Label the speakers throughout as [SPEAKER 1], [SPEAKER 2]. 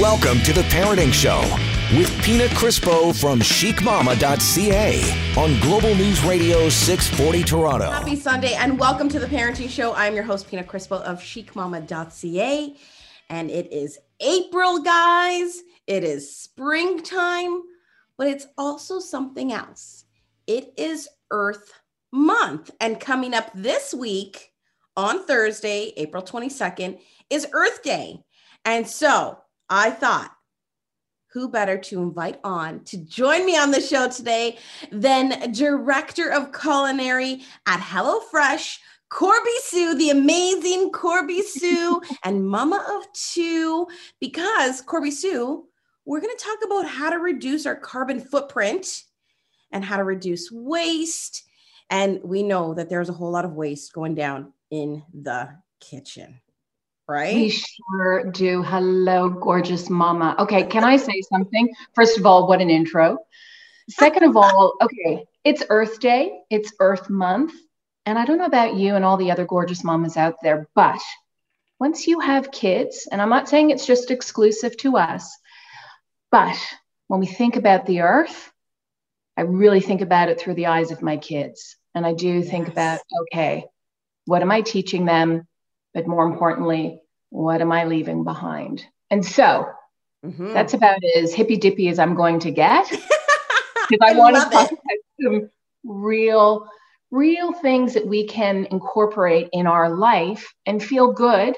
[SPEAKER 1] Welcome to the Parenting Show with Pina Crispo from chicmamma.ca on Global News Radio 640 Toronto.
[SPEAKER 2] Happy Sunday and welcome to the Parenting Show. I'm your host, Pina Crispo of chicmamma.ca. And it is April, guys. It is springtime, but it's also something else. It is Earth Month. And coming up this week on Thursday, April 22nd, is Earth Day. And so I thought, who better to invite on to join me on the show today than Director of Culinary at HelloFresh, Corby Sue, the amazing Corby Sue, and Mama of Two, because Corby Sue, we're going to talk about how to reduce our carbon footprint and how to reduce waste. And we know that there's a whole lot of waste going down in the kitchen right?
[SPEAKER 3] We sure do. Hello, gorgeous mama. Okay, can I say something? First of all, what an intro. Second of all, okay, it's Earth Day, it's Earth Month. And I don't know about you and all the other gorgeous mamas out there, but once you have kids, and I'm not saying it's just exclusive to us, but when we think about the earth, I really think about it through the eyes of my kids. And I do think about, okay, what am I teaching them? but more importantly, what am I leaving behind? And so mm-hmm. that's about as hippy dippy as I'm going to get. Because I, I want to talk about some real, real things that we can incorporate in our life and feel good.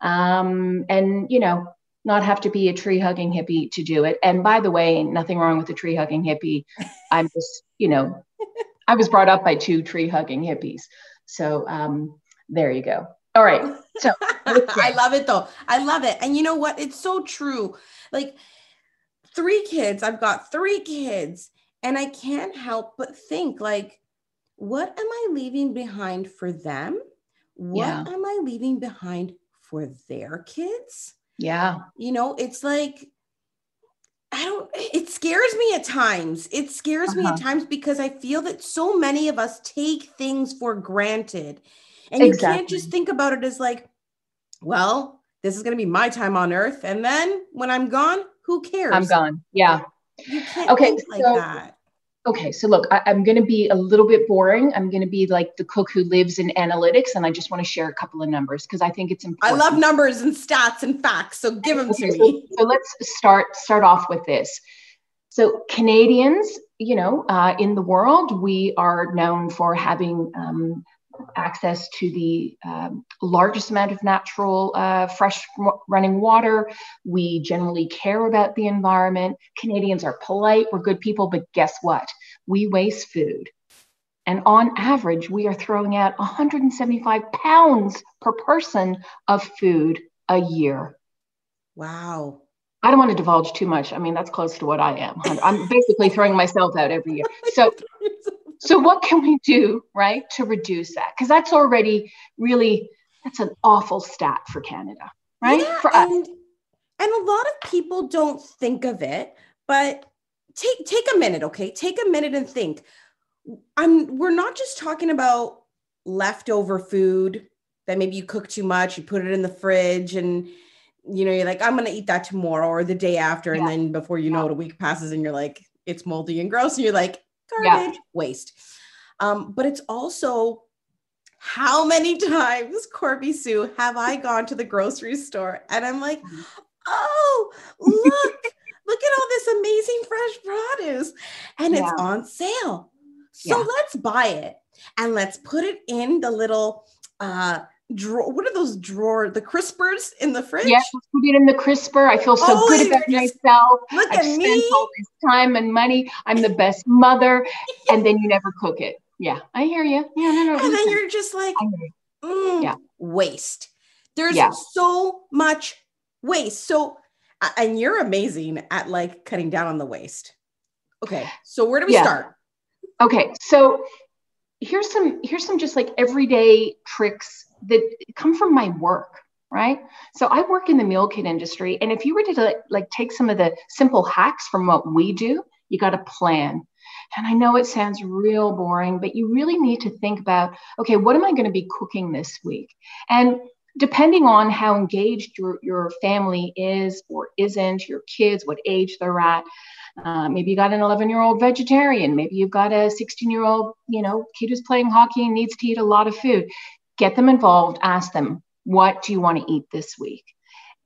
[SPEAKER 3] Um, and, you know, not have to be a tree hugging hippie to do it. And by the way, nothing wrong with a tree hugging hippie. I'm just, you know, I was brought up by two tree hugging hippies. So um, there you go. All right. So
[SPEAKER 2] I love it though. I love it. And you know what? It's so true. Like three kids, I've got three kids, and I can't help but think like, what am I leaving behind for them? What yeah. am I leaving behind for their kids?
[SPEAKER 3] Yeah.
[SPEAKER 2] You know, it's like I don't, it scares me at times. It scares uh-huh. me at uh-huh. times because I feel that so many of us take things for granted. And exactly. you can't just think about it as like, well, this is going to be my time on earth. And then when I'm gone, who cares?
[SPEAKER 3] I'm gone. Yeah. okay. like so, that. Okay. So look, I, I'm going to be a little bit boring. I'm going to be like the cook who lives in analytics. And I just want to share a couple of numbers because I think it's important.
[SPEAKER 2] I love numbers and stats and facts. So give them okay, to me.
[SPEAKER 3] So, so let's start, start off with this. So Canadians, you know, uh, in the world, we are known for having um, access to the um, largest amount of natural, uh, fresh running water. We generally care about the environment. Canadians are polite, we're good people, but guess what? We waste food. And on average, we are throwing out 175 pounds per person of food a year.
[SPEAKER 2] Wow.
[SPEAKER 3] I don't want to divulge too much. I mean, that's close to what I am. I'm basically throwing myself out every year. So so what can we do, right, to reduce that? Because that's already really that's an awful stat for Canada, right?
[SPEAKER 2] Yeah,
[SPEAKER 3] for
[SPEAKER 2] us. And, and a lot of people don't think of it, but take take a minute, okay? Take a minute and think. I'm we're not just talking about leftover food that maybe you cook too much, you put it in the fridge and you know, you're like, I'm gonna eat that tomorrow or the day after, yeah. and then before you know it, a week passes and you're like, it's moldy and gross, and you're like, garbage, yeah. waste. Um, but it's also how many times, Corby Sue, have I gone to the grocery store and I'm like, mm-hmm. oh, look, look at all this amazing fresh produce and yeah. it's on sale. So yeah. let's buy it and let's put it in the little uh drawer. What are those drawer? The crispers in the fridge?
[SPEAKER 3] Yes, put it in the crisper. I feel so oh, good about myself. Look I've at spent me. all this time and money. I'm the best mother, and then you never cook it. Yeah, I hear you. Yeah, no,
[SPEAKER 2] no. And then you're just like, mm, yeah, waste. There's yeah. so much waste. So, and you're amazing at like cutting down on the waste. Okay, so where do we yeah. start?
[SPEAKER 3] Okay, so here's some here's some just like everyday tricks that come from my work right? So i work in the meal kit industry and if you were to like take some of the simple hacks from what we do you got to plan. And i know it sounds real boring but you really need to think about okay what am i going to be cooking this week? And depending on how engaged your, your family is or isn't, your kids, what age they're at. Uh, maybe you got an 11 year old vegetarian. Maybe you've got a 16 year old, you know, kid who's playing hockey and needs to eat a lot of food. Get them involved. Ask them, what do you want to eat this week?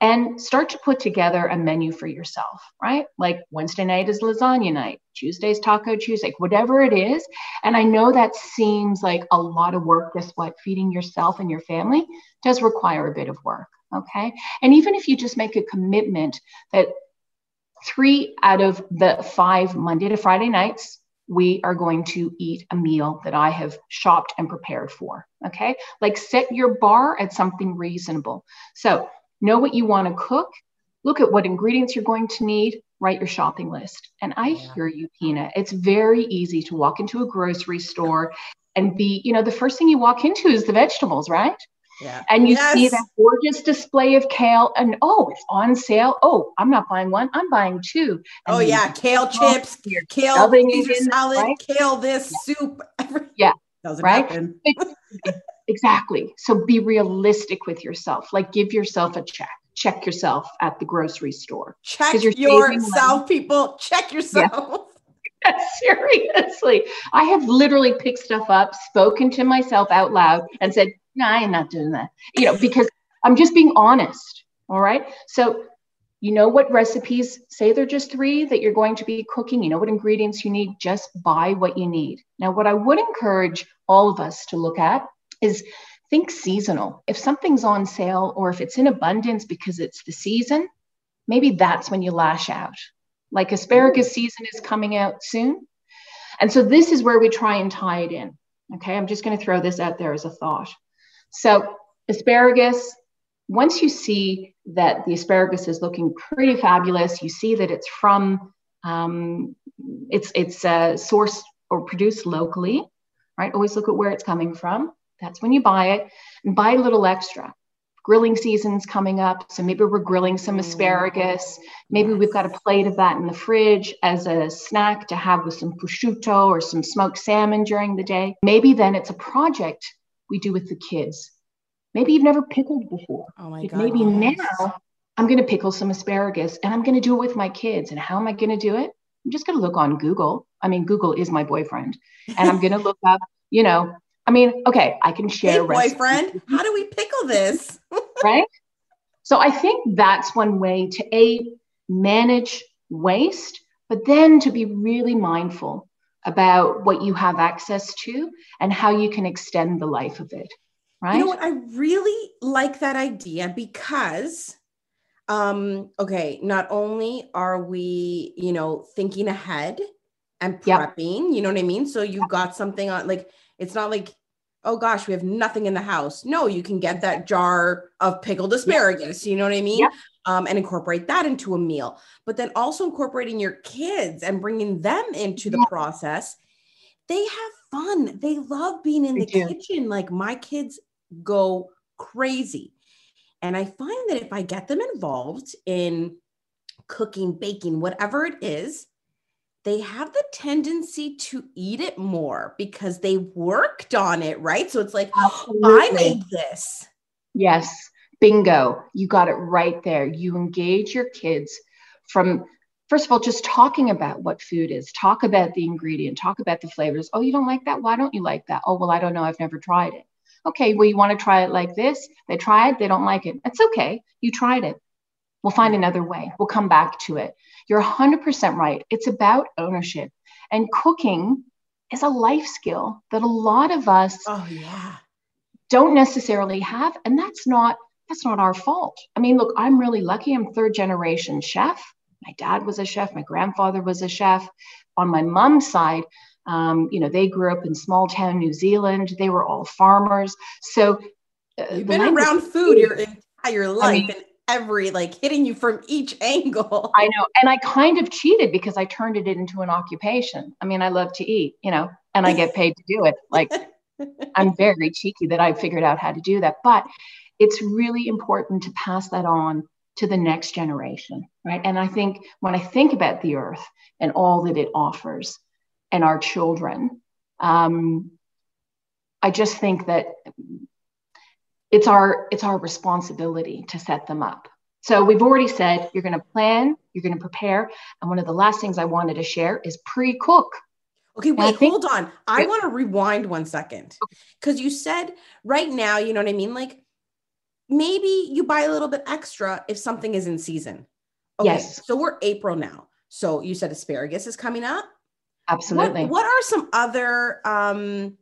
[SPEAKER 3] And start to put together a menu for yourself, right? Like Wednesday night is lasagna night, Tuesday's Taco Tuesday, whatever it is. And I know that seems like a lot of work. Guess what? Feeding yourself and your family does require a bit of work. Okay. And even if you just make a commitment that three out of the five Monday to Friday nights, we are going to eat a meal that I have shopped and prepared for. Okay. Like set your bar at something reasonable. So know what you want to cook, look at what ingredients you're going to need, write your shopping list. And I yeah. hear you, Pina. It's very easy to walk into a grocery store and be, you know, the first thing you walk into is the vegetables, right?
[SPEAKER 2] Yeah.
[SPEAKER 3] And you yes. see that gorgeous display of kale, and oh, it's on sale. Oh, I'm not buying one, I'm buying two.
[SPEAKER 2] And oh, yeah. Kale chips, kale Caesar salad, right? kale this, yeah. soup.
[SPEAKER 3] yeah.
[SPEAKER 2] Doesn't right? happen.
[SPEAKER 3] Exactly. So be realistic with yourself. Like give yourself a check. Check yourself at the grocery store.
[SPEAKER 2] Check yourself, people. Check yourself.
[SPEAKER 3] Yeah. Seriously. I have literally picked stuff up, spoken to myself out loud, and said, No, I am not doing that. You know, because I'm just being honest. All right. So you know what recipes say they're just three that you're going to be cooking you know what ingredients you need just buy what you need now what i would encourage all of us to look at is think seasonal. If something's on sale or if it's in abundance because it's the season, maybe that's when you lash out. Like asparagus season is coming out soon. And so this is where we try and tie it in. Okay, I'm just going to throw this out there as a thought. So, asparagus, once you see that the asparagus is looking pretty fabulous, you see that it's from, um, it's it's uh, sourced or produced locally, right? Always look at where it's coming from. That's when you buy it and buy a little extra. Grilling season's coming up, so maybe we're grilling some mm. asparagus. Maybe we've got a plate of that in the fridge as a snack to have with some prosciutto or some smoked salmon during the day. Maybe then it's a project we do with the kids. Maybe you've never pickled before.
[SPEAKER 2] Oh my God.
[SPEAKER 3] Maybe now I'm going to pickle some asparagus and I'm going to do it with my kids. And how am I going to do it? I'm just going to look on Google. I mean, Google is my boyfriend. And I'm going to look up, you know, I mean, okay, I can share.
[SPEAKER 2] Hey, boyfriend, how do we pickle this?
[SPEAKER 3] right. So I think that's one way to a manage waste, but then to be really mindful about what you have access to and how you can extend the life of it. Right.
[SPEAKER 2] You know what? I really like that idea because um okay not only are we you know thinking ahead and prepping yep. you know what i mean so you got something on like it's not like oh gosh, we have nothing in the house. No, you can get that jar of pickled asparagus, you know what I mean? Um, and incorporate that into a meal. But then also incorporating your kids and bringing them into the yeah. process. They have fun. They love being in they the do. kitchen. Like my kids go crazy. And I find that if I get them involved in cooking, baking, whatever it is, they have the tendency to eat it more because they worked on it, right? So it's like, Absolutely. I made this.
[SPEAKER 3] Yes, bingo. You got it right there. You engage your kids from, first of all, just talking about what food is, talk about the ingredient, talk about the flavors. Oh, you don't like that? Why don't you like that? Oh, well, I don't know. I've never tried it. Okay, well, you want to try it like this? They try it, they don't like it. That's okay. You tried it. We'll find another way. We'll come back to it. You're 100% right. It's about ownership. And cooking is a life skill that a lot of us
[SPEAKER 2] oh, yeah.
[SPEAKER 3] don't necessarily have. And that's not that's not our fault. I mean, look, I'm really lucky. I'm third generation chef. My dad was a chef. My grandfather was a chef. On my mom's side, um, you know, they grew up in small town New Zealand. They were all farmers. So
[SPEAKER 2] uh, you've been around food your entire life. I mean, and every like hitting you from each angle.
[SPEAKER 3] I know. And I kind of cheated because I turned it into an occupation. I mean, I love to eat, you know, and I get paid to do it. Like I'm very cheeky that I figured out how to do that. But it's really important to pass that on to the next generation, right? And I think when I think about the earth and all that it offers and our children, um, I just think that it's our it's our responsibility to set them up. So we've already said you're going to plan, you're going to prepare, and one of the last things I wanted to share is pre-cook.
[SPEAKER 2] Okay, wait, think, hold on. I want to rewind one second because you said right now, you know what I mean? Like maybe you buy a little bit extra if something is in season. Okay, yes. So we're April now. So you said asparagus is coming up.
[SPEAKER 3] Absolutely.
[SPEAKER 2] What, what are some other um,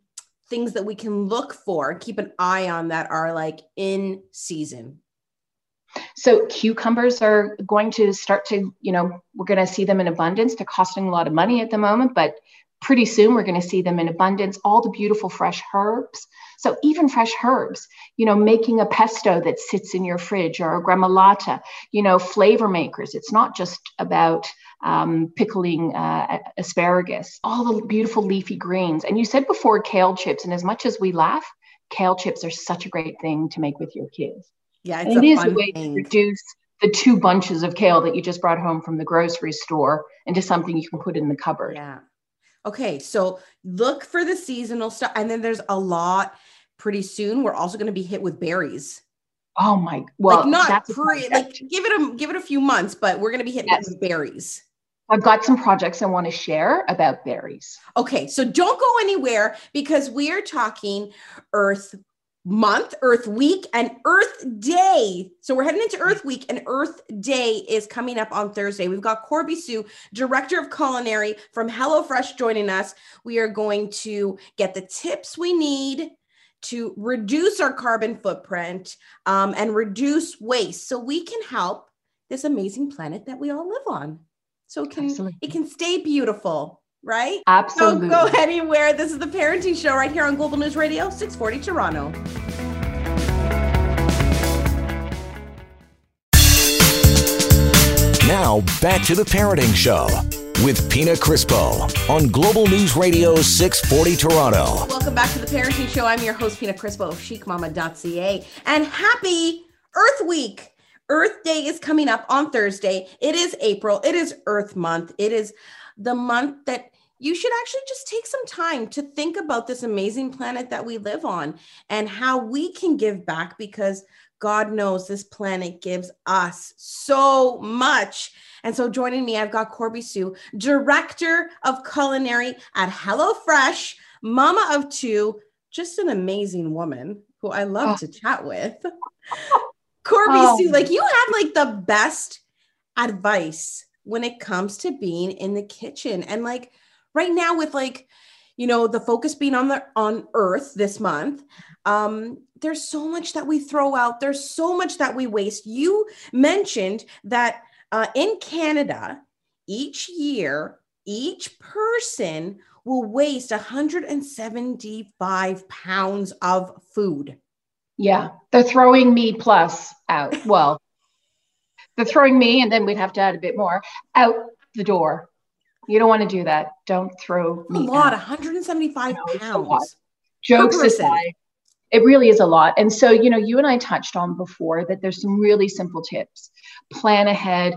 [SPEAKER 2] things that we can look for, keep an eye on that are like in season?
[SPEAKER 3] So cucumbers are going to start to, you know, we're going to see them in abundance. They're costing a lot of money at the moment, but pretty soon we're going to see them in abundance all the beautiful fresh herbs so even fresh herbs you know making a pesto that sits in your fridge or a gremolata you know flavor makers. It's not just about um, pickling uh, asparagus. All the beautiful leafy greens. And you said before kale chips and as much as we laugh kale chips are such a great thing to make with your kids.
[SPEAKER 2] Yeah it's and it is a way
[SPEAKER 3] thing. to reduce the two bunches of kale that you just brought home from the grocery store into something you can put in the cupboard.
[SPEAKER 2] Yeah Okay, so look for the seasonal stuff. And then there's a lot pretty soon. We're also going to be hit with berries.
[SPEAKER 3] Oh my well
[SPEAKER 2] like not pre like give it a give it a few months, but we're gonna be hit yes. with berries.
[SPEAKER 3] I've got some projects I want to share about berries.
[SPEAKER 2] Okay, so don't go anywhere because we are talking earth month, Earth Week, and Earth Day. So we're heading into Earth Week, and Earth Day is coming up on Thursday. We've got Corby Sue, Director of Culinary from HelloFresh, joining us. We are going to get the tips we need to reduce our carbon footprint um, and reduce waste so we can help this amazing planet that we all live on. So it can, it can stay beautiful right?
[SPEAKER 3] Absolutely.
[SPEAKER 2] Don't go anywhere. This is the Parenting Show right here on Global News Radio, 640 Toronto.
[SPEAKER 1] Now, back to the Parenting Show with Pina Crispo on Global News Radio 640 Toronto.
[SPEAKER 2] Welcome back to the Parenting Show. I'm your host, Pina Crispo of chicmamma.ca. And happy Earth Week! Earth Day is coming up on Thursday. It is April. It is Earth Month. It is the month that you should actually just take some time to think about this amazing planet that we live on and how we can give back because God knows this planet gives us so much. And so, joining me, I've got Corby Sue, Director of Culinary at HelloFresh, Mama of Two, just an amazing woman who I love oh. to chat with. Corby oh. Sue, like you have like the best advice when it comes to being in the kitchen and like right now with like you know the focus being on the on earth this month um there's so much that we throw out. There's so much that we waste. You mentioned that uh, in canada each year each person will waste 175 pounds of food.
[SPEAKER 3] Yeah they're throwing me plus out. Well they're throwing me and then we'd have to add a bit more out the door you don't want to do that. Don't throw
[SPEAKER 2] me. A lot, out. 175 no, pounds.
[SPEAKER 3] Jokes aside, it really is a lot. And so, you know, you and I touched on before that there's some really simple tips. Plan ahead,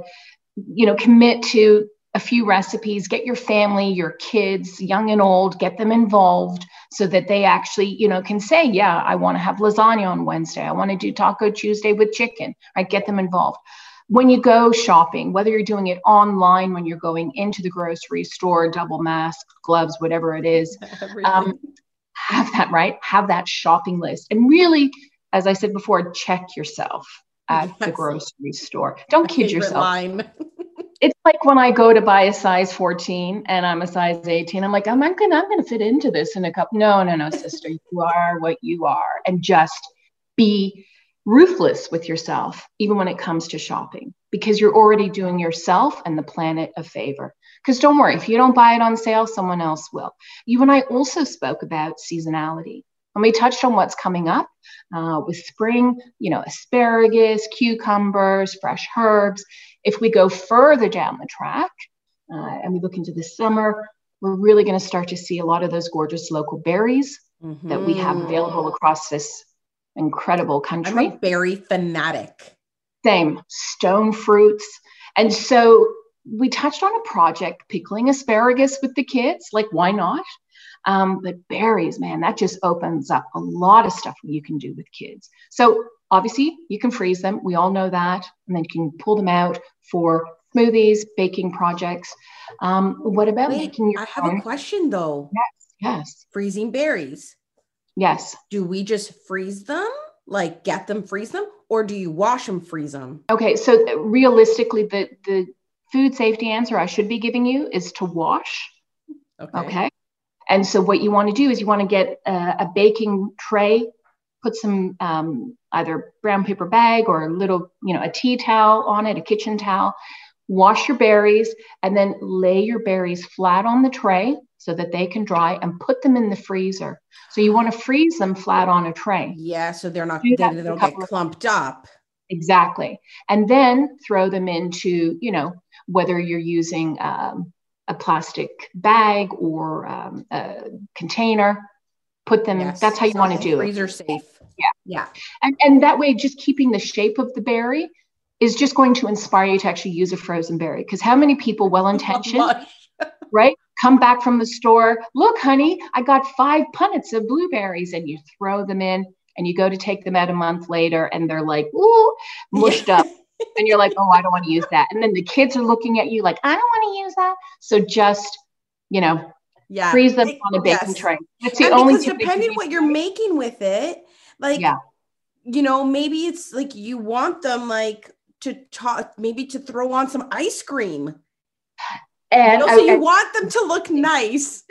[SPEAKER 3] you know, commit to a few recipes, get your family, your kids, young and old, get them involved so that they actually, you know, can say, yeah, I want to have lasagna on Wednesday. I want to do Taco Tuesday with chicken. Right? Get them involved when you go shopping, whether you're doing it online, when you're going into the grocery store, double mask, gloves, whatever it is, um, have that right. Have that shopping list, and really, as I said before, check yourself at yes. the grocery store. Don't kid yourself. it's like when I go to buy a size 14 and I'm a size 18. I'm like, I'm not gonna, I'm gonna fit into this in a cup. No, no, no, sister, you are what you are, and just be ruthless with yourself, even when it comes to shopping, because you're already doing yourself and the planet a favor. Because don't worry, if you don't buy it on sale, someone else will. You and I also spoke about seasonality. And we touched on what's coming up uh, with spring, you know, asparagus, cucumbers, fresh herbs. If we go further down the track uh, and we look into the summer, we're really going to start to see a lot of those gorgeous local berries mm-hmm. that we have available across this incredible country.
[SPEAKER 2] I'm a berry fanatic.
[SPEAKER 3] Same, stone fruits. And so we touched on a project pickling asparagus with the kids. Like, why not? Um, but berries, man, that just opens up a lot of stuff you can do with kids. So obviously, you can freeze them. We all know that. And then you can pull them out for smoothies, baking projects. Um, what about
[SPEAKER 2] Wait,
[SPEAKER 3] making your
[SPEAKER 2] I have
[SPEAKER 3] own?
[SPEAKER 2] a question though.
[SPEAKER 3] Yes, yes,
[SPEAKER 2] Freezing berries.
[SPEAKER 3] Yes.
[SPEAKER 2] Do we just freeze them? Like get them, freeze them, or do you wash them, freeze them?
[SPEAKER 3] Okay, so realistically, the the food safety answer I should be giving you is to wash.
[SPEAKER 2] Okay.
[SPEAKER 3] Okay. And so what you want to do is you want to get a, a baking tray, put some um, either brown paper bag or a little, you know, a tea towel on it, a kitchen towel. Wash your berries and then lay your berries flat on the tray so that they can dry and put them in the freezer. So you want to freeze them flat on a tray.
[SPEAKER 2] Yeah, so they're not they, they don't get
[SPEAKER 3] of-
[SPEAKER 2] clumped up.
[SPEAKER 3] Exactly. And then throw them into, you know, whether you're using um, a plastic bag or um, a container, put them,
[SPEAKER 2] Yes,
[SPEAKER 3] that's how you want to do it.
[SPEAKER 2] Freezer safe.
[SPEAKER 3] Yeah.
[SPEAKER 2] Yeah.
[SPEAKER 3] And, and that way, just keeping the shape of the berry is just going to inspire you to actually use a frozen berry. Because how many people, well intentioned, right, come back from the store, look, honey, I got five punnets of blueberries, and you throw them in. And you go to take them out a month later, and they're like, ooh, mushed up. and you're like, oh, I don't want to use that. And then the kids are looking at you like, I don't want to use that. So just, you know,
[SPEAKER 2] Yeah.
[SPEAKER 3] freeze them
[SPEAKER 2] It-
[SPEAKER 3] on a baking
[SPEAKER 2] yes.
[SPEAKER 3] tray. That's the
[SPEAKER 2] and
[SPEAKER 3] only
[SPEAKER 2] because depending what you're making with it, like
[SPEAKER 3] Yeah.
[SPEAKER 2] you know, maybe it's like you want them like to talk, maybe to throw on some ice cream.
[SPEAKER 3] And
[SPEAKER 2] You know,
[SPEAKER 3] I-
[SPEAKER 2] you
[SPEAKER 3] I-
[SPEAKER 2] want them to look nice.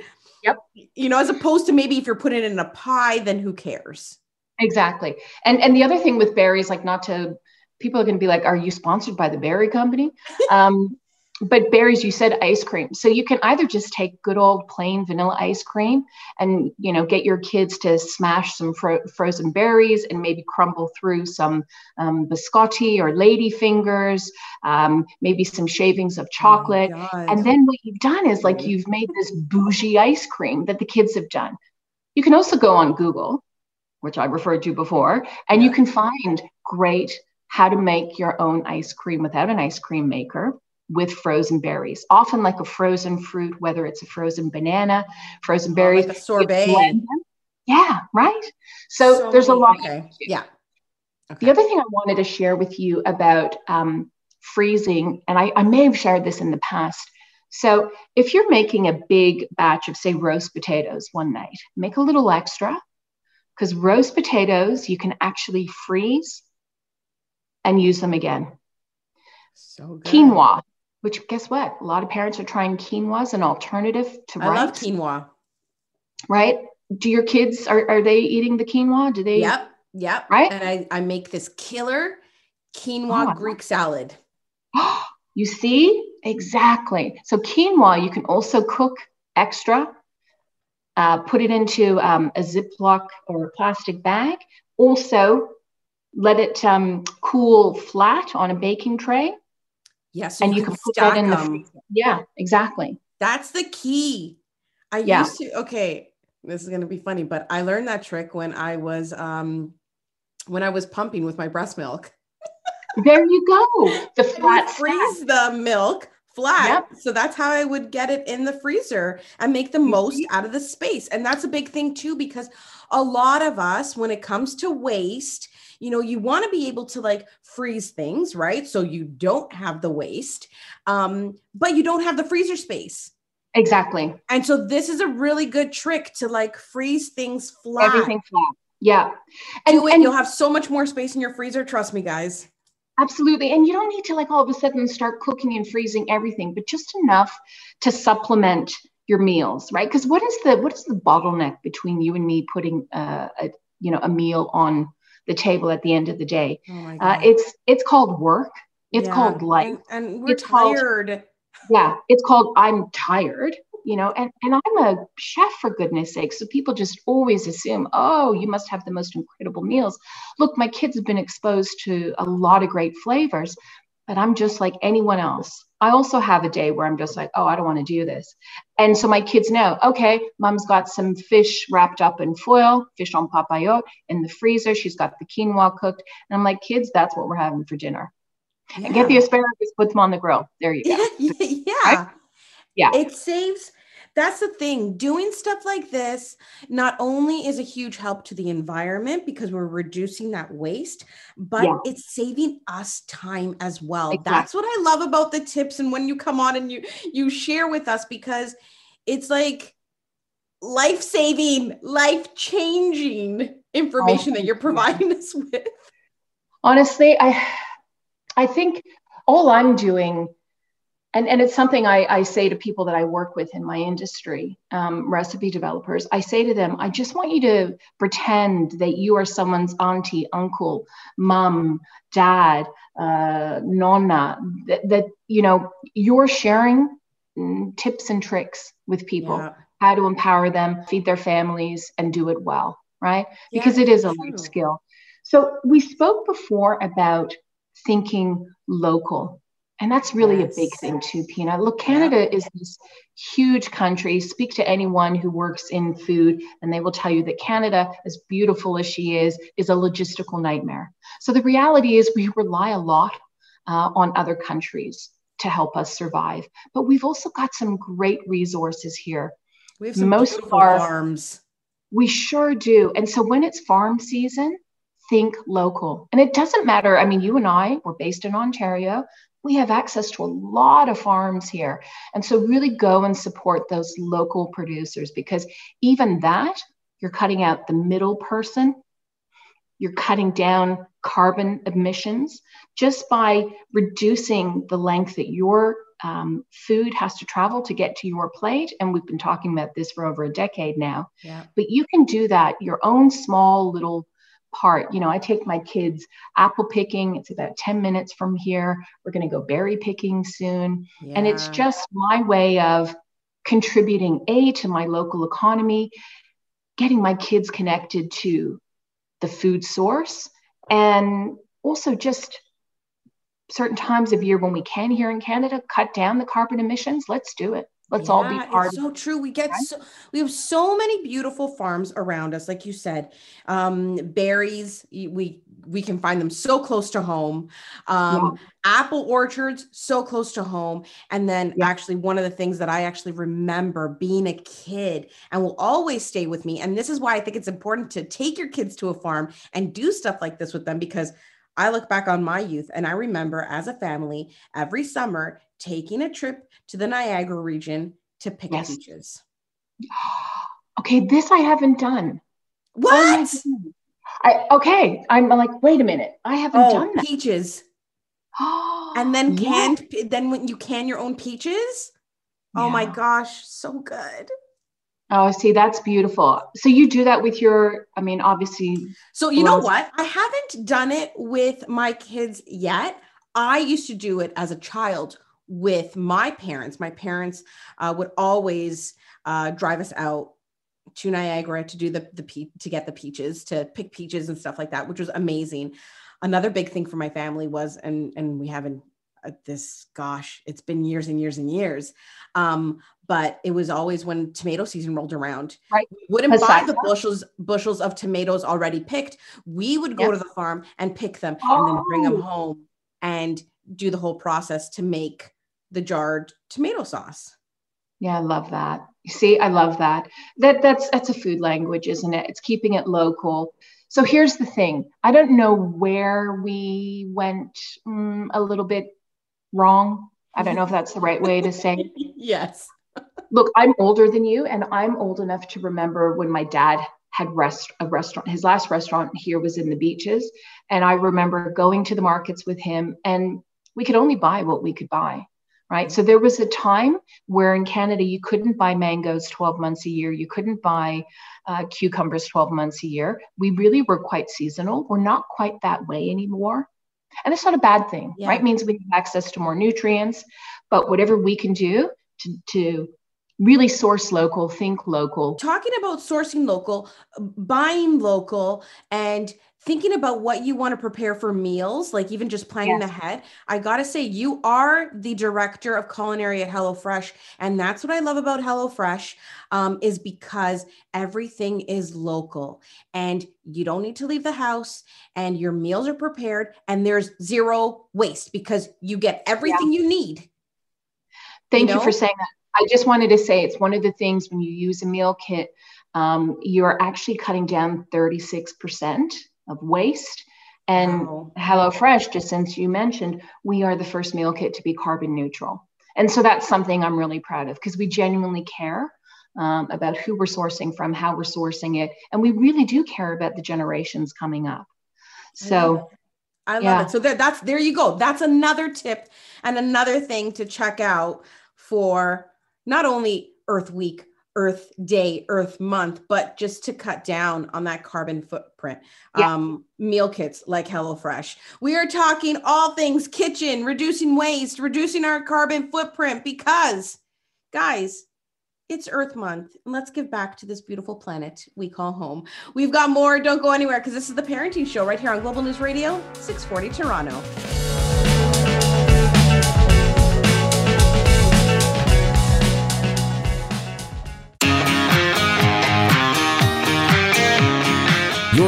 [SPEAKER 3] Yep.
[SPEAKER 2] You know, as opposed to maybe if you're putting it in a pie, then who cares?
[SPEAKER 3] exactly. And and the other thing with berries, like not to people are going to be like, are you sponsored by the berry company? um, but berries, you said ice cream, so you can either just take good old plain vanilla ice cream, and you know get your kids to smash some fro- frozen berries and maybe crumble through some um, biscotti or lady fingers, um, maybe some shavings of chocolate.
[SPEAKER 2] Oh
[SPEAKER 3] And then what you've done is like you've made this bougie ice cream that the kids have done. You can also go on Google, which I referred to before, and you can find great how to make your own ice cream without an ice cream maker with frozen berries. Often like a frozen fruit, whether it's a frozen banana, frozen
[SPEAKER 2] Oh,
[SPEAKER 3] berries.
[SPEAKER 2] like sorbet.
[SPEAKER 3] Yeah, right. So, there's a lot.
[SPEAKER 2] Okay. Yeah.
[SPEAKER 3] The other thing I wanted to share with you about um, freezing, and I, I may have shared this in the past. So, if you're making a big batch of, say, roast potatoes one night, make a little extra because roast potatoes you can actually freeze and use them again.
[SPEAKER 2] So good.
[SPEAKER 3] Quinoa, which guess what? A lot of parents are trying quinoa as an alternative to rice.
[SPEAKER 2] I love quinoa.
[SPEAKER 3] right? Do your kids are, are they eating the quinoa? Do they?
[SPEAKER 2] Yep. Yep.
[SPEAKER 3] Right?
[SPEAKER 2] And I, I make this killer quinoa
[SPEAKER 3] Oh.
[SPEAKER 2] Greek salad.
[SPEAKER 3] you see? Exactly. So quinoa, you can also cook extra, uh, put it into um, a Ziploc or a plastic bag. Also, let it um, cool flat on a baking tray,
[SPEAKER 2] Yes. so
[SPEAKER 3] and you can put that in the
[SPEAKER 2] them.
[SPEAKER 3] freezer. Yeah, exactly.
[SPEAKER 2] That's the key. I
[SPEAKER 3] Yeah.
[SPEAKER 2] used to okay, this is gonna be funny, but I learned that trick when I was um when I was pumping with my breast milk.
[SPEAKER 3] There you go. The flat
[SPEAKER 2] freeze the milk flat. So that's how I would get it in the freezer and make the most out of the space. And that's a big thing too, because a lot of us, when it comes to waste, you know, you want to be able to like freeze things, right? So you don't have the waste, um, but you don't have the freezer space.
[SPEAKER 3] Exactly.
[SPEAKER 2] And so this is a really good trick to like freeze things flat.
[SPEAKER 3] Everything flat. Yeah.
[SPEAKER 2] Do it. You'll have so much more space in your freezer. Trust me, guys.
[SPEAKER 3] Absolutely. And you don't need to like all of a sudden start cooking and freezing everything, but just enough to supplement your meals, right? Because what is the what is the bottleneck between you and me putting uh, a you know a meal on the table at the end of the day?
[SPEAKER 2] Oh
[SPEAKER 3] Uh, it's it's called work. It's
[SPEAKER 2] Yeah.
[SPEAKER 3] called life.
[SPEAKER 2] And, and we're
[SPEAKER 3] It's called-
[SPEAKER 2] tired.
[SPEAKER 3] Yeah, it's called I'm tired, you know, and, and I'm a chef for goodness sake. So people just always assume, oh, you must have the most incredible meals. Look, my kids have been exposed to a lot of great flavors, but I'm just like anyone else. I also have a day where I'm just like, oh, I don't want to do this. And so my kids know, okay, mom's got some fish wrapped up in foil, fish on papillote in the freezer. She's got the quinoa cooked. And I'm like, kids, that's what we're having for dinner. And get the asparagus, put them on the grill. There you go.
[SPEAKER 2] yeah. yeah.
[SPEAKER 3] Yeah.
[SPEAKER 2] It saves that's the thing. Doing stuff like this not only is a huge help to the environment because we're reducing that waste, but yeah. it's saving us time as well. Exactly. That's what I love about the tips and when you come on and you you share with us because it's like life saving, life changing information that you're providing us with.
[SPEAKER 3] Honestly, I I think all I'm doing, and, and it's something I, I say to people that I work with in my industry, um, recipe developers, I say to them, I just want you to pretend that you are someone's auntie, uncle, mom, dad, uh, nonna, that, that, you know, you're sharing mm, tips and tricks with people. Yeah how to empower them, feed their families, and do it well, right? Yeah, because it is a life skill. So we spoke before about thinking local. And that's really yes. a big thing too, Pina. Look, Canada yeah. is this huge country. Speak to anyone who works in food, and they will tell you that Canada, as beautiful as she is, is a logistical nightmare. So the reality is, we rely a lot uh, on other countries to help us survive. But we've also got some great resources here.
[SPEAKER 2] We have some most of our farms.
[SPEAKER 3] We sure do. And so when it's farm season, think local. And it doesn't matter. I mean, you and I, we're based in Ontario. We have access to a lot of farms here. And so really go and support those local producers because even that, you're cutting out the middle person. You're cutting down carbon emissions just by reducing the length that your um, food has to travel to get to your plate. And we've been talking about this for over a decade now. Yeah. But you can do that, your own small little part. You know, I take my kids apple picking. It's about 10 minutes from here. We're going to go berry picking soon. Yeah. And it's just my way of contributing A to my local economy, getting my kids connected to the food source, and also just certain times of year when we can here in Canada cut down the carbon emissions, let's do it. Let's yeah, all be part.
[SPEAKER 2] It's so true. We get so we have so many beautiful farms around us, like you said. Um, berries, we we can find them so close to home. Um, yeah. Apple orchards, so close to home. And then yeah. actually, one of the things that I actually remember being a kid and will always stay with me, and this is why I think it's important to take your kids to a farm and do stuff like this with them because I look back on my youth and I remember as a family every summer taking a trip to the Niagara region to pick yes. peaches.
[SPEAKER 3] Okay, this I haven't done.
[SPEAKER 2] Oh what?
[SPEAKER 3] Oh I okay. I'm like, wait a minute. I haven't oh, done that.
[SPEAKER 2] Peaches. and then canned yeah. then when you can your own peaches. Yeah. Oh my gosh, so good.
[SPEAKER 3] Oh, see, that's beautiful. So you do that with your, I mean, obviously.
[SPEAKER 2] So you know what? I haven't done it with my kids yet. I used to do it as a child with my parents. My parents uh, would always uh, drive us out to Niagara to do the the pe- to get the peaches, to pick peaches and stuff like that, which was amazing. Another big thing for my family was, and and we haven't uh, this gosh it's been years and years and years um, but it was always when tomato season rolled around
[SPEAKER 3] right
[SPEAKER 2] we wouldn't buy the bushels bushels of tomatoes already picked we would go yep. to the farm and pick them oh. and then bring them oh. home and do the whole process to make the jarred tomato sauce
[SPEAKER 3] yeah i love that you see i love that that that's that's a food language isn't it it's keeping it local so here's the thing i don't know where we went mm, a little bit wrong. I don't know if that's the right way to say.
[SPEAKER 2] yes.
[SPEAKER 3] Look, I'm older than you, and I'm old enough to remember when my dad had rest a restaurant. His last restaurant here was in the beaches, and I remember going to the markets with him, and we could only buy what we could buy. Right. So there was a time where in Canada you couldn't buy mangoes 12 months a year. You couldn't buy uh, cucumbers 12 months a year. We really were quite seasonal. We're not quite that way anymore. And that's not a bad thing, yeah. right? It means we have access to more nutrients, but whatever we can do to, to really source local, think local.
[SPEAKER 2] Talking about sourcing local, buying local, and thinking about what you want to prepare for meals, like even just planning yes. ahead, I got to say, you are the director of culinary at HelloFresh. And that's what I love about HelloFresh um, is because everything is local and you don't need to leave the house and your meals are prepared and there's zero waste because you get everything yeah. you need
[SPEAKER 3] Thank you, know? you for saying that. I just wanted to say it's one of the things when you use a meal kit, um, you're actually cutting down 36% of waste. And wow. HelloFresh, just since you mentioned, we are the first meal kit to be carbon neutral. And so that's something I'm really proud of because we genuinely care um, about who we're sourcing from, how we're sourcing it. And we really do care about the generations coming up. So,
[SPEAKER 2] I love yeah. it. So that, that's there you go. That's another tip and another thing to check out for not only Earth Week, Earth Day, Earth Month, but just to cut down on that carbon footprint. Yeah. Um, meal kits like HelloFresh. We are talking all things kitchen, reducing waste, reducing our carbon footprint because, guys, it's Earth Month, and let's give back to this beautiful planet we call home. We've got more. Don't go anywhere because this is the Parenting Show right here on Global News Radio, 640 Toronto.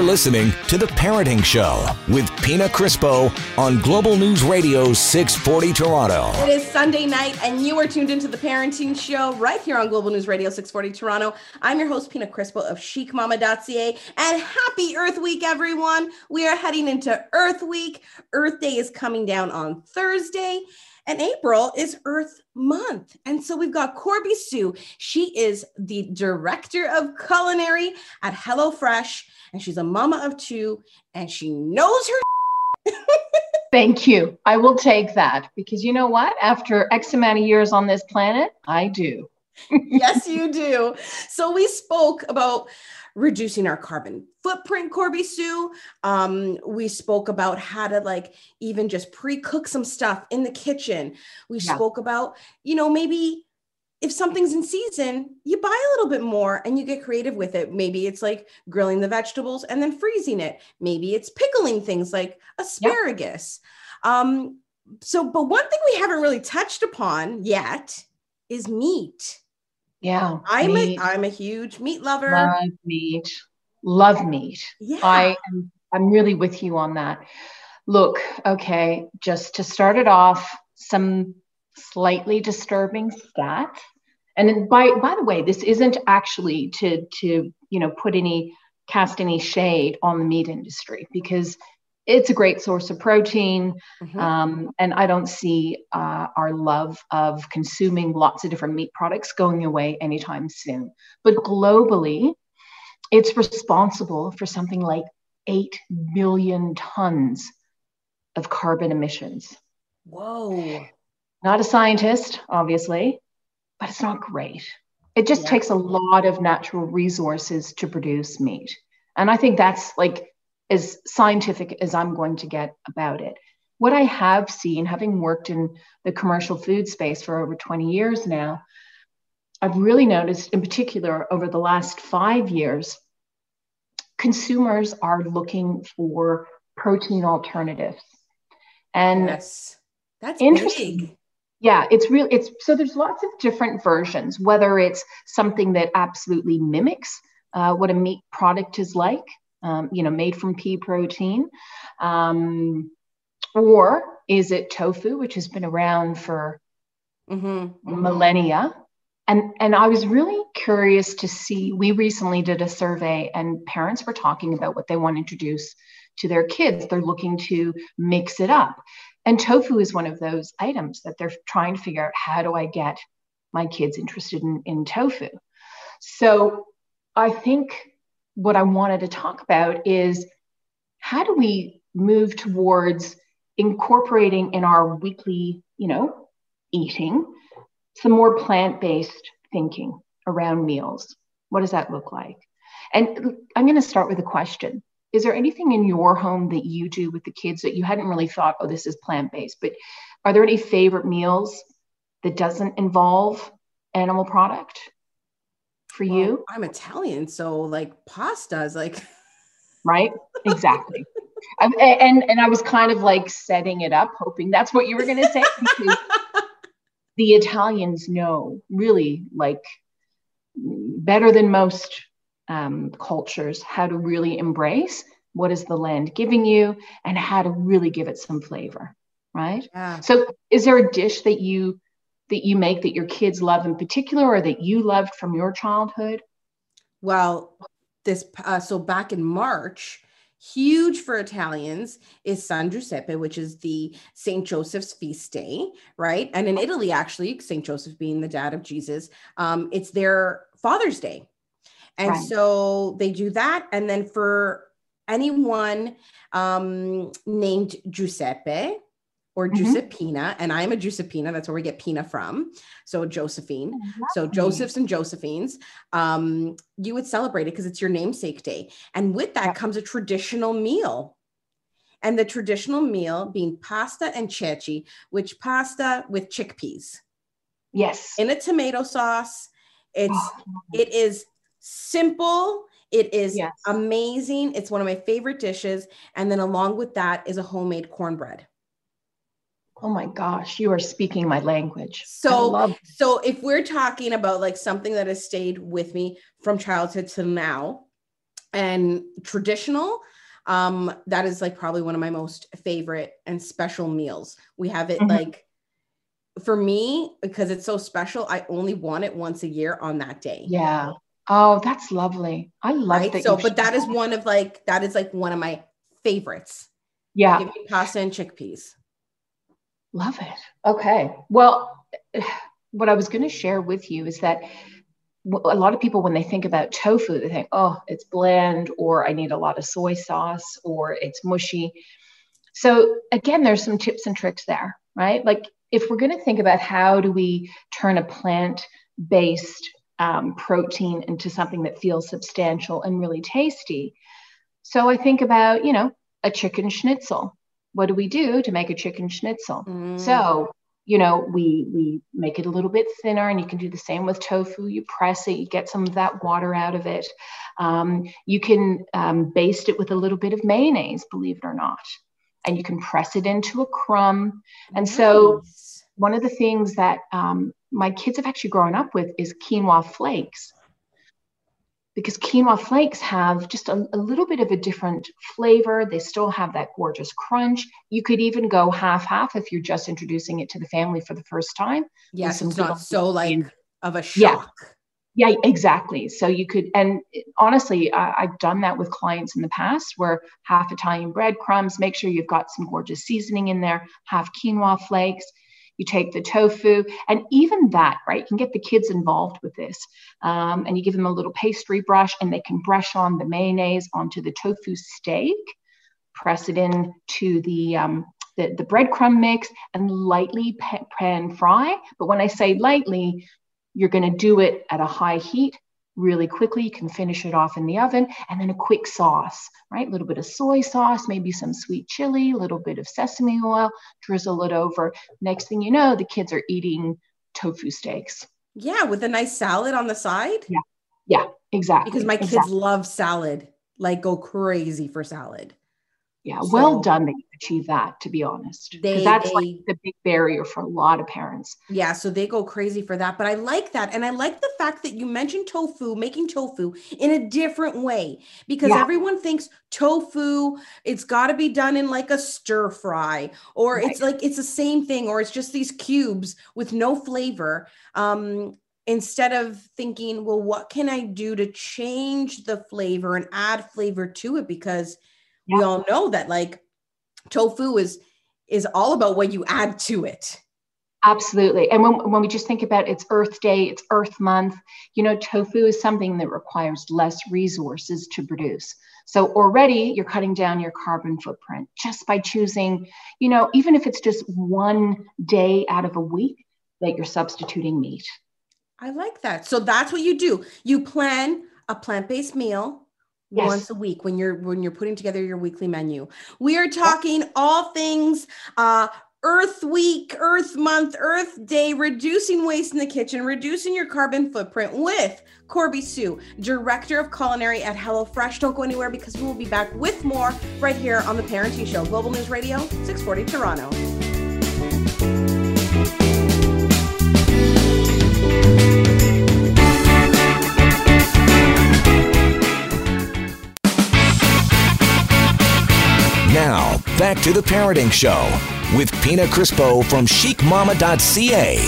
[SPEAKER 1] You're listening to The Parenting Show with Pina Crispo on Global News Radio 640 Toronto.
[SPEAKER 2] It is Sunday night, and you are tuned into The Parenting Show right here on Global News Radio 640 Toronto. I'm your host, Pina Crispo of chicmamma.ca, and happy Earth Week, everyone. We are heading into Earth Week. Earth Day is coming down on Thursday. And April is Earth Month. And so we've got Corby Sue. She is the director of culinary at HelloFresh, and she's a mama of two, and she knows her.
[SPEAKER 3] Thank you. I will take that because you know what? After X amount of years on this planet, I do.
[SPEAKER 2] yes, you do. So we spoke about reducing our carbon footprint, Corby Sue. Um, we spoke about how to like even just pre-cook some stuff in the kitchen. We yeah. spoke about, you know, maybe if something's in season, you buy a little bit more and you get creative with it. Maybe it's like grilling the vegetables and then freezing it. Maybe it's pickling things like asparagus. Yep. Um, so, but one thing we haven't really touched upon yet is meat.
[SPEAKER 3] Yeah.
[SPEAKER 2] I'm meat. a I'm a huge meat lover.
[SPEAKER 3] Love meat. Love meat. Yeah. I am I'm really with you on that. Look, okay, just to start it off, some slightly disturbing stats. And by by the way, this isn't actually to to you know put any cast any shade on the meat industry because it's a great source of protein. Mm-hmm. Um, and I don't see uh, our love of consuming lots of different meat products going away anytime soon. But globally, it's responsible for something like 8 million tons of carbon emissions.
[SPEAKER 2] Whoa.
[SPEAKER 3] Not a scientist, obviously, but it's not great. It just yeah. takes a lot of natural resources to produce meat. And I think that's like as scientific as I'm going to get about it. What I have seen, having worked in the commercial food space for over 20 years now, I've really noticed, in particular, over the last five years, consumers are looking for protein alternatives. And
[SPEAKER 2] yes, that's interesting. Big.
[SPEAKER 3] Yeah, it's real. It's so there's lots of different versions, whether it's something that absolutely mimics uh, what a meat product is like, um, you know, made from pea protein? Um, or is it tofu, which has been around for mm-hmm. millennia? And, and I was really curious to see. We recently did a survey, and parents were talking about what they want to introduce to their kids. They're looking to mix it up. And tofu is one of those items that they're trying to figure out how do I get my kids interested in, in tofu? So I think what I wanted to talk about is how do we move towards incorporating in our weekly, you know, eating some more plant-based thinking around meals. What does that look like? And I'm going to start with a question. Is there anything in your home that you do with the kids that you hadn't really thought, oh, this is plant-based, but are there any favorite meals that doesn't involve animal product? for well, you?
[SPEAKER 2] I'm Italian, so like pasta is like
[SPEAKER 3] right, exactly. and and I was kind of like setting it up, hoping that's what you were going to say the Italians know really like better than most um, cultures how to really embrace what is the land giving you and how to really give it some flavor right
[SPEAKER 2] yeah.
[SPEAKER 3] so is there a dish that you that you make that your kids love in particular or that you loved from your childhood?
[SPEAKER 2] Well, this uh, so back in March, huge for Italians is San Giuseppe, which is the Saint Joseph's feast day, right? And in Italy, actually, Saint Joseph being the dad of Jesus, um, it's their Father's Day, and right. so they do that. And then for anyone um, named Giuseppe, or mm-hmm. Giuseppina, and I'm a Giuseppina. That's where we get Pina from. So Josephine. So Josephs and Josephines. Um, you would celebrate it because it's your namesake day, and with that comes a traditional meal. And the traditional meal being pasta and ceci, which pasta with chickpeas.
[SPEAKER 3] Yes.
[SPEAKER 2] In a tomato sauce. It's oh. it is simple. It is yes. amazing. It's one of my favorite dishes. And then along with that is a homemade cornbread.
[SPEAKER 3] Oh my gosh, you are speaking my language.
[SPEAKER 2] So, love- so if we're talking about like something that has stayed with me from childhood to now, and traditional, um, that is like probably one of my most favorite and special meals. We have it mm-hmm. like for me because it's so special. I only want it once a year on that day.
[SPEAKER 3] Yeah. Oh, that's lovely. I love right?
[SPEAKER 2] that. So, but that is one of like that is like one of my favorites.
[SPEAKER 3] Yeah.
[SPEAKER 2] Give me pasta and chickpeas.
[SPEAKER 3] Love it. Okay. Well, what I was going to share with you is that a lot of people, when they think about tofu, they think, oh, it's bland, or I need a lot of soy sauce, or it's mushy. So, again, there's some tips and tricks there, right? Like, if we're going to think about how do we turn a plant based um, protein into something that feels substantial and really tasty. So, I think about, you know, a chicken schnitzel what do we do to make a chicken schnitzel? Mm. So, you know, we we make it a little bit thinner, and you can do the same with tofu. You press it, you get some of that water out of it. Um, you can um, baste it with a little bit of mayonnaise, believe it or not, and you can press it into a crumb. And nice. so, one of the things that um, my kids have actually grown up with is quinoa flakes because quinoa flakes have just a, a, little bit of a different flavor. They still have that gorgeous crunch. You could even go half half if you're just introducing it to the family for the first time.
[SPEAKER 2] Yes, it's not so like of a shock.
[SPEAKER 3] Yeah. yeah, exactly. So you could, and honestly, I, I've done that with clients in the past where half Italian breadcrumbs, make sure you've got some gorgeous seasoning in there, half quinoa flakes you take the tofu, and even that, right? You can get the kids involved with this. Um, and you give them a little pastry brush, and they can brush on the mayonnaise onto the tofu steak, press it in to the um, the, the breadcrumb mix and lightly pan fry. But when I say lightly, you're going to do it at a high heat really quickly. You can finish it off in the oven and then a quick sauce, right? A little bit of soy sauce, maybe some sweet chili, a little bit of sesame oil, drizzle it over. Next thing you know, the kids are eating tofu steaks.
[SPEAKER 2] Yeah, with a nice salad on the side.
[SPEAKER 3] Yeah. Yeah, exactly.
[SPEAKER 2] Because my kids
[SPEAKER 3] exactly.
[SPEAKER 2] love salad, like go crazy for salad.
[SPEAKER 3] Yeah, so, well done that you achieve that, to be honest. That's they, like the big barrier for a lot of parents.
[SPEAKER 2] Yeah, so they go crazy for that. But I like that. And I like the fact that you mentioned tofu, making tofu in a different way, because yeah. everyone thinks tofu, it's got to be done in like a stir fry, or right. it's like it's the same thing, or it's just these cubes with no flavor. Um, instead of thinking, well, what can I do to change the flavor and add flavor to it? Because yeah. we all know that like tofu is is all about what you add to it.
[SPEAKER 3] Absolutely. And when, when we just think about it's earth day it's earth month you know tofu is something that requires less resources to produce. So already you're cutting down your carbon footprint just by choosing you know even if it's just one day out of a week that you're substituting meat.
[SPEAKER 2] I like that. So that's what you do. You plan a plant-based meal yes. once a week when you're when you're putting together your weekly menu. We are talking all things uh Earth Week, Earth Month, Earth Day, reducing waste in the kitchen, reducing your carbon footprint with Corby Sue, Director of Culinary at HelloFresh. Don't go anywhere because we will be back with more right here on The Parenting Show, Global News Radio, 640 Toronto.
[SPEAKER 1] Back to the Parenting Show with Pina Crispo from chicmamma.ca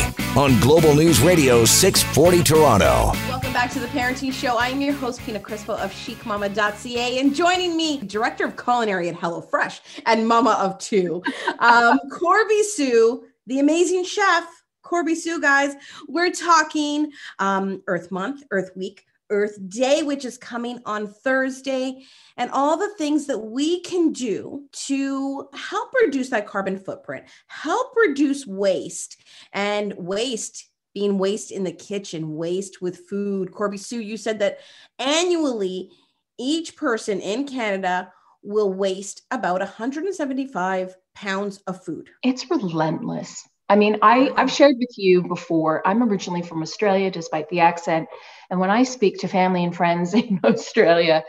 [SPEAKER 1] on Global News Radio 640 Toronto.
[SPEAKER 2] Welcome back to the Parenting Show. I am your host, Pina Crispo of chicmamma.ca, and joining me, Director of Culinary at HelloFresh and Mama of Two, um, Corby Sue, the amazing chef. Corby Sue, guys, we're talking um, Earth Month, Earth Week, Earth Day, which is coming on Thursday, and all the things that we can do to help reduce that carbon footprint, help reduce waste, and waste being waste in the kitchen, waste with food. Corby Sue, you said that annually, each person in Canada will waste about 175 pounds of food.
[SPEAKER 3] It's relentless. I mean, I, I've shared with you before, I'm originally from Australia, despite the accent. And when I speak to family and friends in Australia,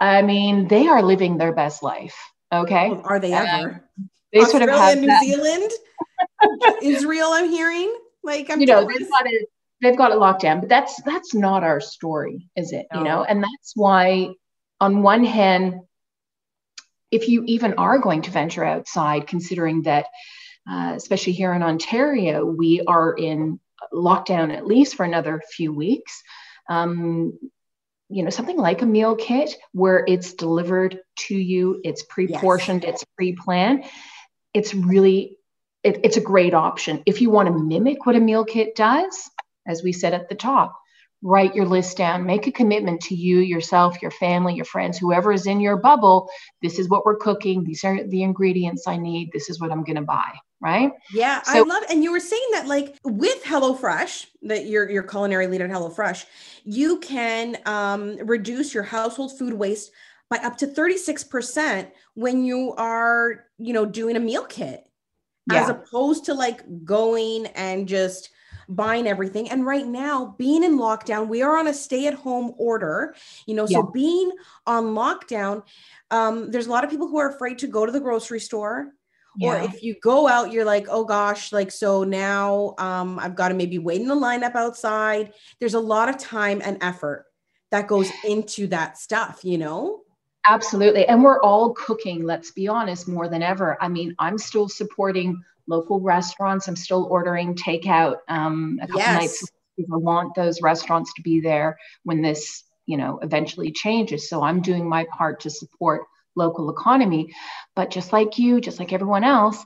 [SPEAKER 3] I mean, they are living their best life. Okay.
[SPEAKER 2] Well, are they ever? Um,
[SPEAKER 3] they Australia, sort of have
[SPEAKER 2] New that. Zealand, Israel, I'm hearing. Like, I'm
[SPEAKER 3] you know, they've got, it, they've got it locked down, but that's that's not our story, is it? No. You know, and that's why, on one hand, if you even are going to venture outside, considering that uh, especially here in Ontario, we are in lockdown at least for another few weeks. Um, you know, something like a meal kit where it's delivered to you, it's pre-portioned, yes. it's pre-planned. It's really, it, it's a great option. If you want to mimic what a meal kit does, as we said at the top, write your list down make a commitment to you yourself your family your friends whoever is in your bubble this is what we're cooking these are the ingredients i need this is what i'm going to buy right
[SPEAKER 2] yeah so, i love and you were saying that like with HelloFresh that your your culinary leader at HelloFresh you can um, reduce your household food waste by up to 36% when you are you know doing a meal kit yeah. as opposed to like going and just buying everything. And right now, being in lockdown, we are on a stay at home order, you know, so being on lockdown, um, there's a lot of people who are afraid to go to the grocery store. Yeah. Or if you go out, you're like, oh gosh, like so now um, I've got to maybe wait in the lineup outside. There's a lot of time and effort that goes into that stuff, you know?
[SPEAKER 3] Absolutely. And we're all cooking, let's be honest, more than ever. I mean, I'm still supporting local restaurants. I'm still ordering takeout um, a couple yes. nights. I want those restaurants to be there when this, you know, eventually changes. So I'm doing my part to support local economy. But just like you, just like everyone else,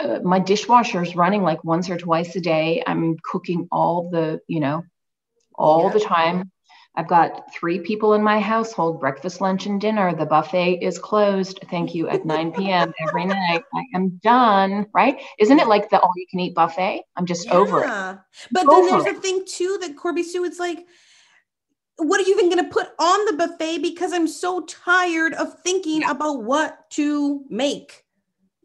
[SPEAKER 3] uh, my dishwasher is running like once or twice a day. I'm cooking all the, you know, all yeah. the time. I've got three people in my household breakfast, lunch, and dinner. The buffet is closed. Thank you at 9 p.m. every night. I am done, right? Isn't it like the all you can eat buffet? I'm just yeah. over it.
[SPEAKER 2] But then there's a thing too that Corby Sue, it's like, what are you even going to put on the buffet? Because I'm so tired of thinking yeah. about what to make.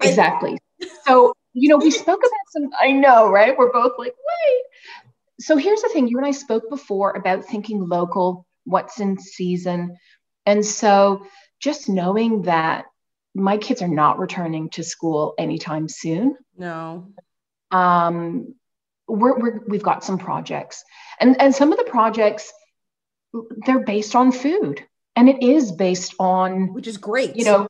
[SPEAKER 3] Exactly. so, you know, we spoke about some, I know, right? We're both like, wait, so here's the thing you and I spoke before about thinking local, what's in season. And so just knowing that my kids are not returning to school anytime soon.
[SPEAKER 2] No.
[SPEAKER 3] Um, we're, we're, we've got some projects and, and some of the projects, they're based on food and it is based on,
[SPEAKER 2] which is great.
[SPEAKER 3] You know,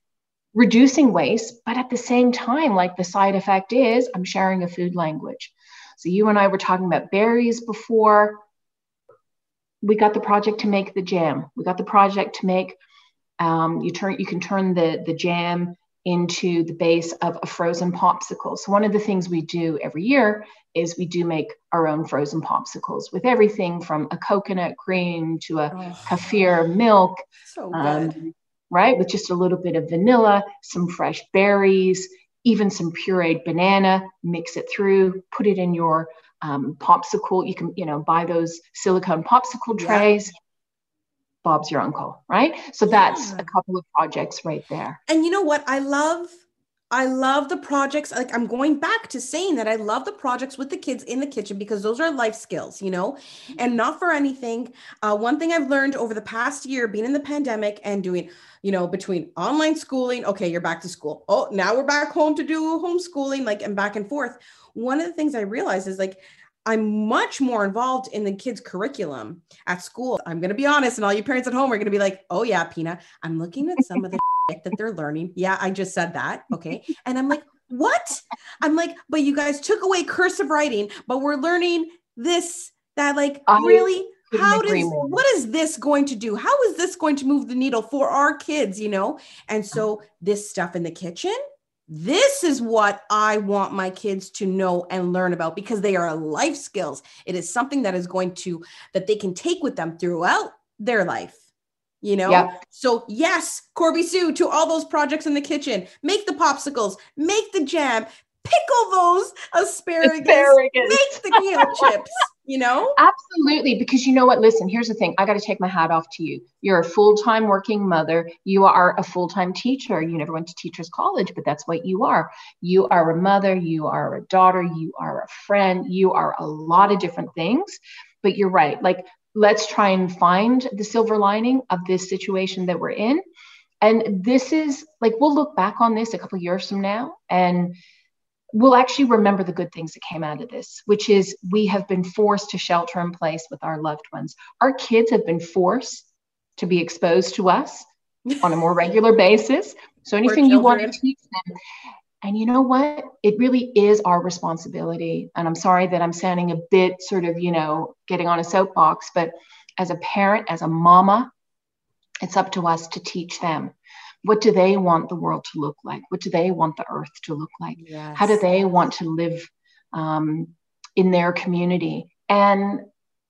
[SPEAKER 3] reducing waste, but at the same time, like the side effect is I'm sharing a food language. So you and I were talking about berries before. We got the project to make the jam. We got the project to make um, you turn you can turn the the jam into the base of a frozen popsicle. So one of the things we do every year is we do make our own frozen popsicles with everything from a coconut cream to a oh, kefir milk.
[SPEAKER 2] So good. Um,
[SPEAKER 3] right? With just a little bit of vanilla, some fresh berries, even some pureed banana, mix it through, put it in your um, popsicle. You can, you know, buy those silicone popsicle trays. Yeah. Bob's your uncle, right? So that's yeah. a couple of projects right there.
[SPEAKER 2] And you know what? I love I love the projects. Like I'm going back to saying that I love the projects with the kids in the kitchen because those are life skills, you know, and not for anything. Uh, one thing I've learned over the past year, being in the pandemic and doing, you know, between online schooling, okay, you're back to school. Oh, now we're back home to do homeschooling, like and back and forth. One of the things I realized is like I'm much more involved in the kids' curriculum at school. I'm going to be honest, and all you parents at home are going to be like, oh, yeah, Pina, I'm looking at some of the that they're learning. Yeah, I just said that. Okay. And I'm like, what? I'm like, but you guys took away cursive writing, but we're learning this, that, like,
[SPEAKER 3] I
[SPEAKER 2] really? How does
[SPEAKER 3] more.
[SPEAKER 2] what is this going to do? How is this going to move the needle for our kids, you know? And so this stuff in the kitchen, this is what I want my kids to know and learn about because they are life skills. It is something that is going to that they can take with them throughout their life. You know,
[SPEAKER 3] Yep.
[SPEAKER 2] so yes, Corby Sue to all those projects in the kitchen. Make the popsicles, make the jam, pickle those asparagus,
[SPEAKER 3] Asparagus.
[SPEAKER 2] make the kale chips. You know,
[SPEAKER 3] Absolutely, because you know what? Listen, here's the thing. I got to take my hat off to you. You're a full time working mother. You are a full time teacher. You never went to teachers college, but that's what you are. You are a mother. You are a daughter. You are a friend. You are a lot of different things. But you're right. Like, let's try and find the silver lining of this situation that we're in. And this is like, we'll look back on this a couple years from now and we'll actually remember the good things that came out of this, which is we have been forced to shelter in place with our loved ones. Our kids have been forced to be exposed to us on a more regular basis. So anything you want to teach them. And you know what? It really is our responsibility. And I'm sorry that I'm sounding a bit sort of, you know, getting on a soapbox, but as a parent, as a mama, it's up to us to teach them. What do they want the world to look like? What do they want the earth to look like?
[SPEAKER 2] yes.
[SPEAKER 3] how do they want to live um, in their community and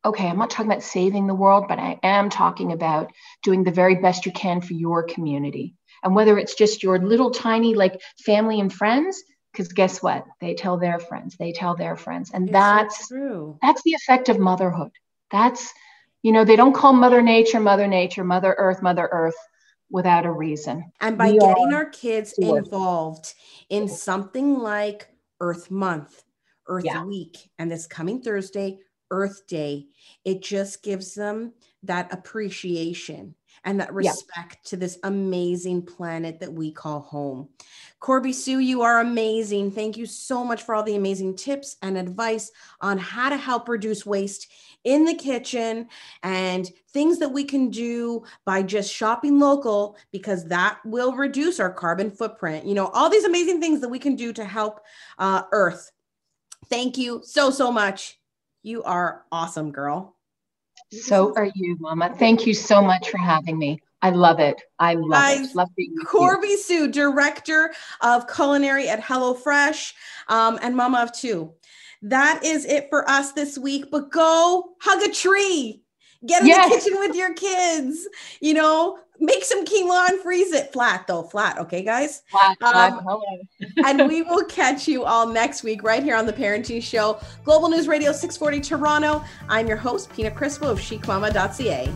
[SPEAKER 3] okay i'm not talking about saving the world but i am talking about doing the very best you can for your community and whether it's just your little tiny like family and friends because guess what they tell their friends they tell their friends and
[SPEAKER 2] It's so
[SPEAKER 3] that's
[SPEAKER 2] true.
[SPEAKER 3] that's the effect of motherhood that's you know they don't call mother nature mother nature mother earth mother earth without a reason
[SPEAKER 2] And by
[SPEAKER 3] We
[SPEAKER 2] getting our kids involved in something like Earth Month, Earth
[SPEAKER 3] Yeah.
[SPEAKER 2] Week, and this coming Thursday, Earth Day, it just gives them that appreciation and that
[SPEAKER 3] Yeah.
[SPEAKER 2] respect to this amazing planet that we call home. Corby Sue, you are amazing. Thank you so much for all the amazing tips and advice on how to help reduce waste in the kitchen and things that we can do by just shopping local because that will reduce our carbon footprint. You know, all these amazing things that we can do to help uh, Earth. Thank you so, so much. You are awesome, girl.
[SPEAKER 3] So are you, Mama. Thank you so much for having me. I love it. I love
[SPEAKER 2] Guys,
[SPEAKER 3] it. Love being you.
[SPEAKER 2] Corby Sue, director of culinary at HelloFresh um, and mama of two. That is it for us this week. But go hug a tree. Get in
[SPEAKER 3] Yes.
[SPEAKER 2] the kitchen with your kids. You know, make some quinoa and freeze it flat, though. Flat. Okay, guys?
[SPEAKER 3] Flat, flat,
[SPEAKER 2] Um,
[SPEAKER 3] hello.
[SPEAKER 2] and we will catch you all next week right here on the Parenting Show, Global News Radio 640 Toronto. I'm your host, Pina Crispo of chicmamma.ca.